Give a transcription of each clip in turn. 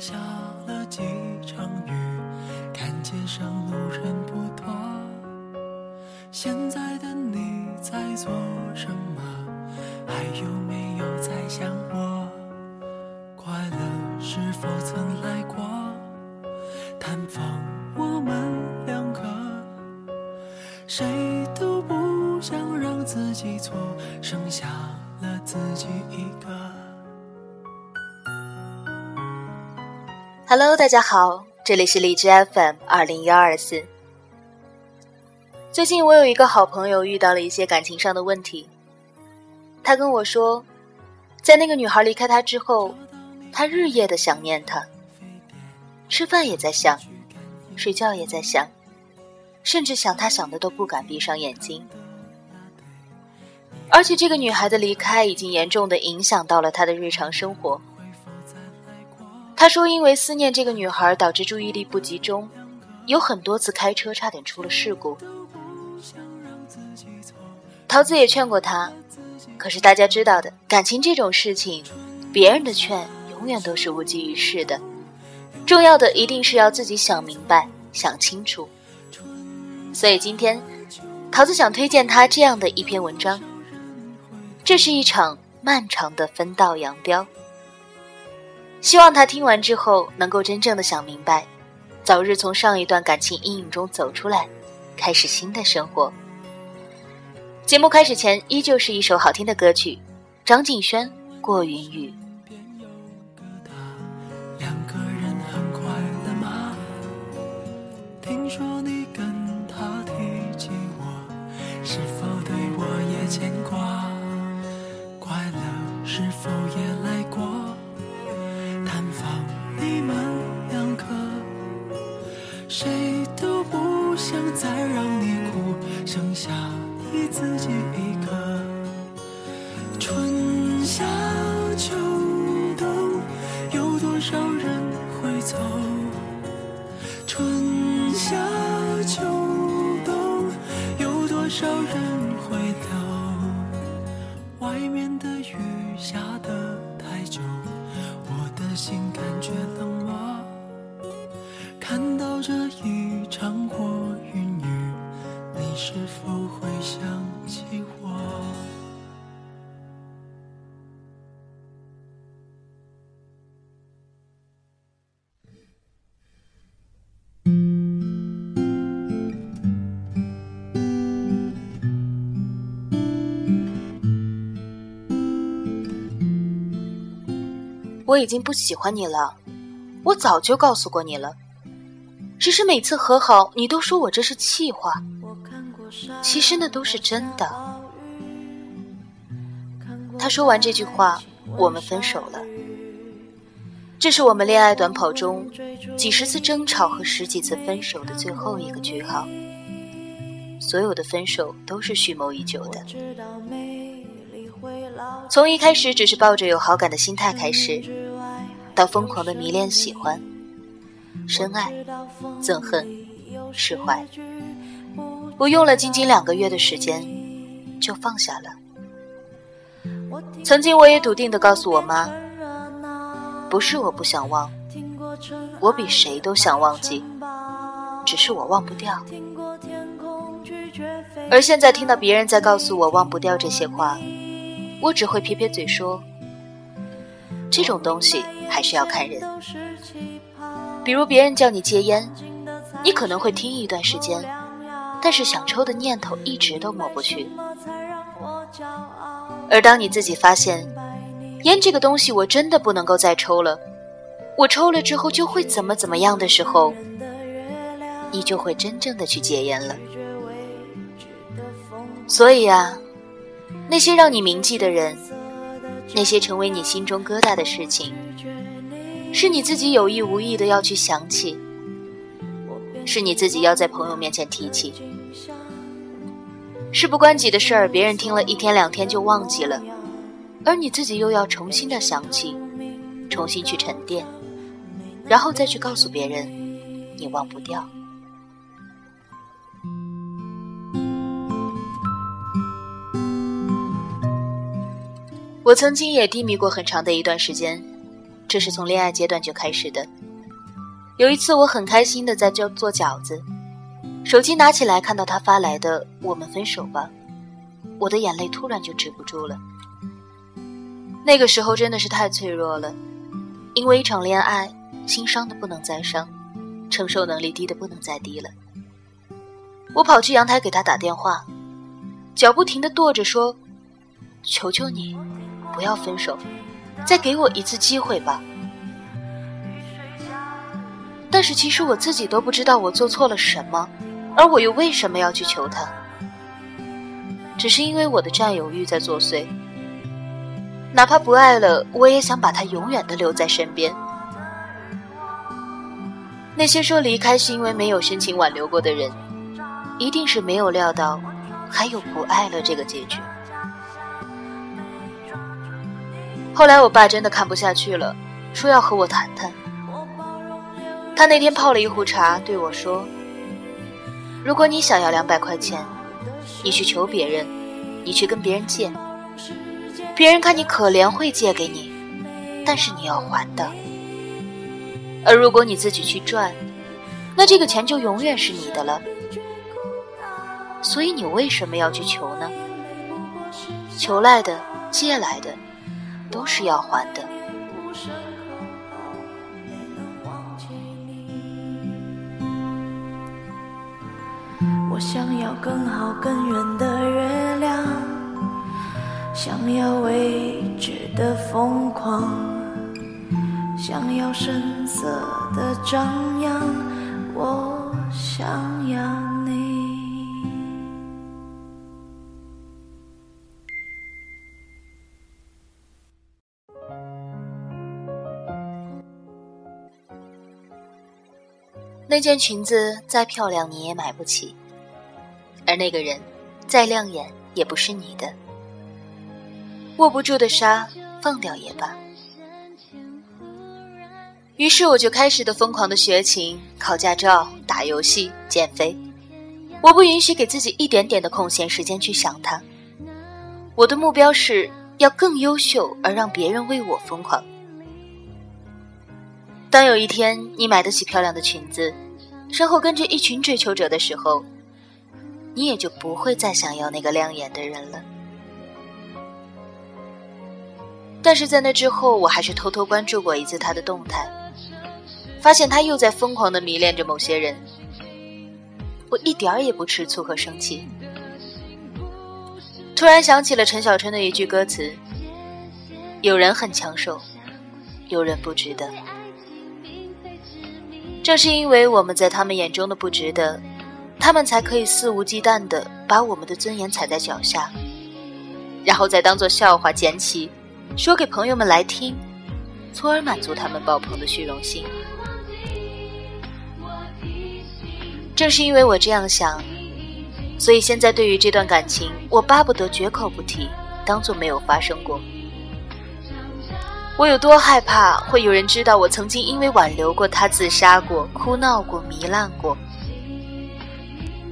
下了几场雨，看街上路人不多。现在的你在做什么？还有没有在想我？快乐是否曾来过？探访我们两个，谁都不想让自己错，剩下了自己一 Hello，大家好，这里是荔枝 FM 二零幺二四。最近我有一个好朋友遇到了一些感情上的问题，他跟我说，在那个女孩离开他之后，他日夜的想念她，吃饭也在想，睡觉也在想，甚至想她想的都不敢闭上眼睛。而且这个女孩的离开已经严重的影响到了他的日常生活。他说，因为思念这个女孩，导致注意力不集中，有很多次开车差点出了事故。桃子也劝过他，可是大家知道的，感情这种事情，别人的劝永远都是无济于事的。重要的一定是要自己想明白、想清楚。所以今天，桃子想推荐他这样的一篇文章。这是一场漫长的分道扬镳。希望他听完之后能够真正的想明白，早日从上一段感情阴影中走出来，开始新的生活。节目开始前，依旧是一首好听的歌曲，张敬轩《过云雨》。听说你跟他提起我，是否对我也牵剩下你自己一个。春我已经不喜欢你了，我早就告诉过你了。只是每次和好，你都说我这是气话，其实那都是真的。他说完这句话，我们分手了。这是我们恋爱短跑中几十次争吵和十几次分手的最后一个句号。所有的分手都是蓄谋已久的，从一开始只是抱着有好感的心态开始，到疯狂的迷恋、喜欢、深爱、憎恨、释怀，我用了仅仅两个月的时间就放下了。曾经我也笃定的告诉我妈，不是我不想忘，我比谁都想忘记，只是我忘不掉。而现在听到别人在告诉我忘不掉这些话，我只会撇撇嘴说：“这种东西还是要看人。比如别人叫你戒烟，你可能会听一段时间，但是想抽的念头一直都抹不去。而当你自己发现，烟这个东西我真的不能够再抽了，我抽了之后就会怎么怎么样的时候，你就会真正的去戒烟了。所以啊，那些让你铭记的人，那些成为你心中疙瘩的事情，是你自己有意无意的要去想起，是你自己要在朋友面前提起。事不关己的事儿，别人听了一天两天就忘记了，而你自己又要重新的想起，重新去沉淀，然后再去告诉别人，你忘不掉。我曾经也低迷过很长的一段时间，这是从恋爱阶段就开始的。有一次，我很开心的在做做饺子，手机拿起来看到他发来的“我们分手吧”，我的眼泪突然就止不住了。那个时候真的是太脆弱了，因为一场恋爱，心伤的不能再伤，承受能力低的不能再低了。我跑去阳台给他打电话，脚不停的跺着说：“求求你，不要分手，再给我一次机会吧。”但是其实我自己都不知道我做错了什么，而我又为什么要去求他？只是因为我的占有欲在作祟。哪怕不爱了，我也想把他永远的留在身边。那些说离开是因为没有深情挽留过的人。一定是没有料到，还有不爱了这个结局。后来我爸真的看不下去了，说要和我谈谈。他那天泡了一壶茶，对我说：“如果你想要两百块钱，你去求别人，你去跟别人借，别人看你可怜会借给你，但是你要还的。而如果你自己去赚，那这个钱就永远是你的了。”所以你为什么要去求呢？求来的、借来的，都是要还的。我想要更好更圆的月亮，想要未知的疯狂，想要声色的张扬，我想要。那件裙子再漂亮，你也买不起；而那个人再亮眼，也不是你的。握不住的沙，放掉也罢。于是我就开始的疯狂的学琴、考驾照、打游戏、减肥。我不允许给自己一点点的空闲时间去想他。我的目标是要更优秀，而让别人为我疯狂。当有一天你买得起漂亮的裙子，身后跟着一群追求者的时候，你也就不会再想要那个亮眼的人了。但是在那之后，我还是偷偷关注过一次他的动态，发现他又在疯狂的迷恋着某些人。我一点儿也不吃醋和生气，突然想起了陈小春的一句歌词：“有人很抢手，有人不值得。”正是因为我们在他们眼中的不值得，他们才可以肆无忌惮的把我们的尊严踩在脚下，然后再当做笑话捡起，说给朋友们来听，从而满足他们爆棚的虚荣心。正是因为我这样想，所以现在对于这段感情，我巴不得绝口不提，当做没有发生过。我有多害怕会有人知道我曾经因为挽留过他自杀过、哭闹过、糜烂过。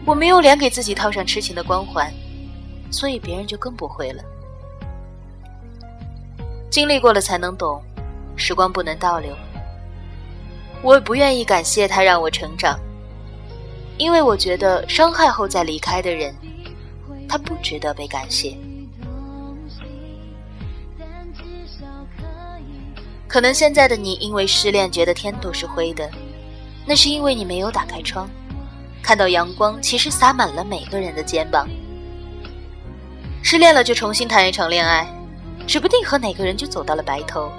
我没有脸给自己套上痴情的光环，所以别人就更不会了。经历过了才能懂，时光不能倒流。我也不愿意感谢他让我成长，因为我觉得伤害后再离开的人，他不值得被感谢。可能现在的你因为失恋觉得天都是灰的，那是因为你没有打开窗，看到阳光其实洒满了每个人的肩膀。失恋了就重新谈一场恋爱，指不定和哪个人就走到了白头；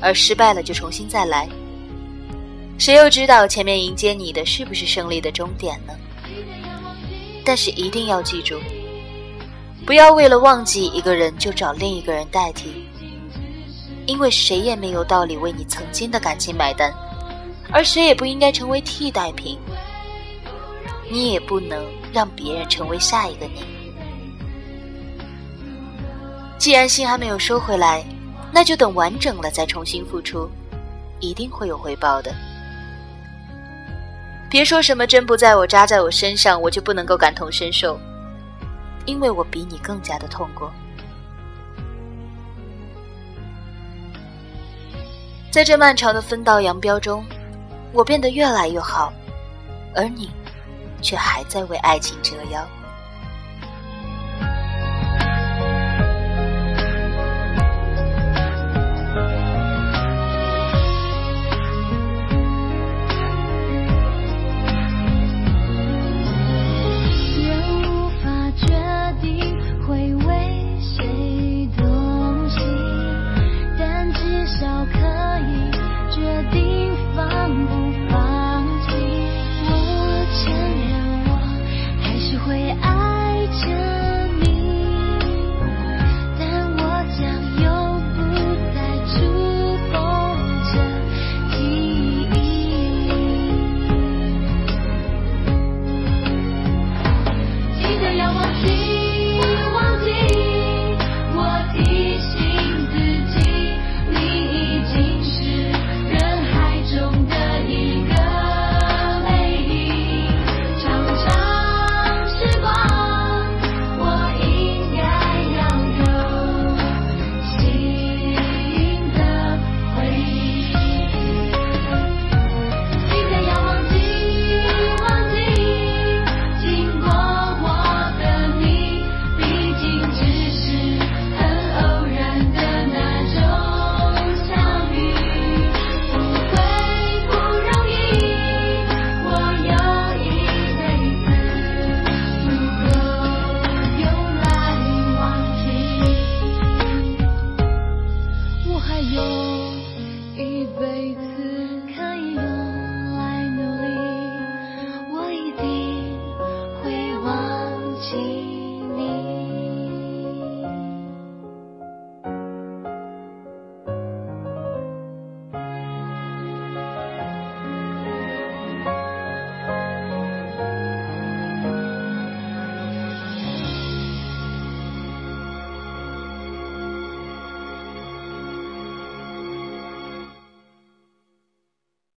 而失败了就重新再来，谁又知道前面迎接你的是不是胜利的终点呢？但是一定要记住，不要为了忘记一个人就找另一个人代替。因为谁也没有道理为你曾经的感情买单，而谁也不应该成为替代品。你也不能让别人成为下一个你。既然心还没有收回来，那就等完整了再重新付出，一定会有回报的。别说什么针不在我扎在我身上，我就不能够感同身受，因为我比你更加的痛过。在这漫长的分道扬镳中，我变得越来越好，而你却还在为爱情折腰。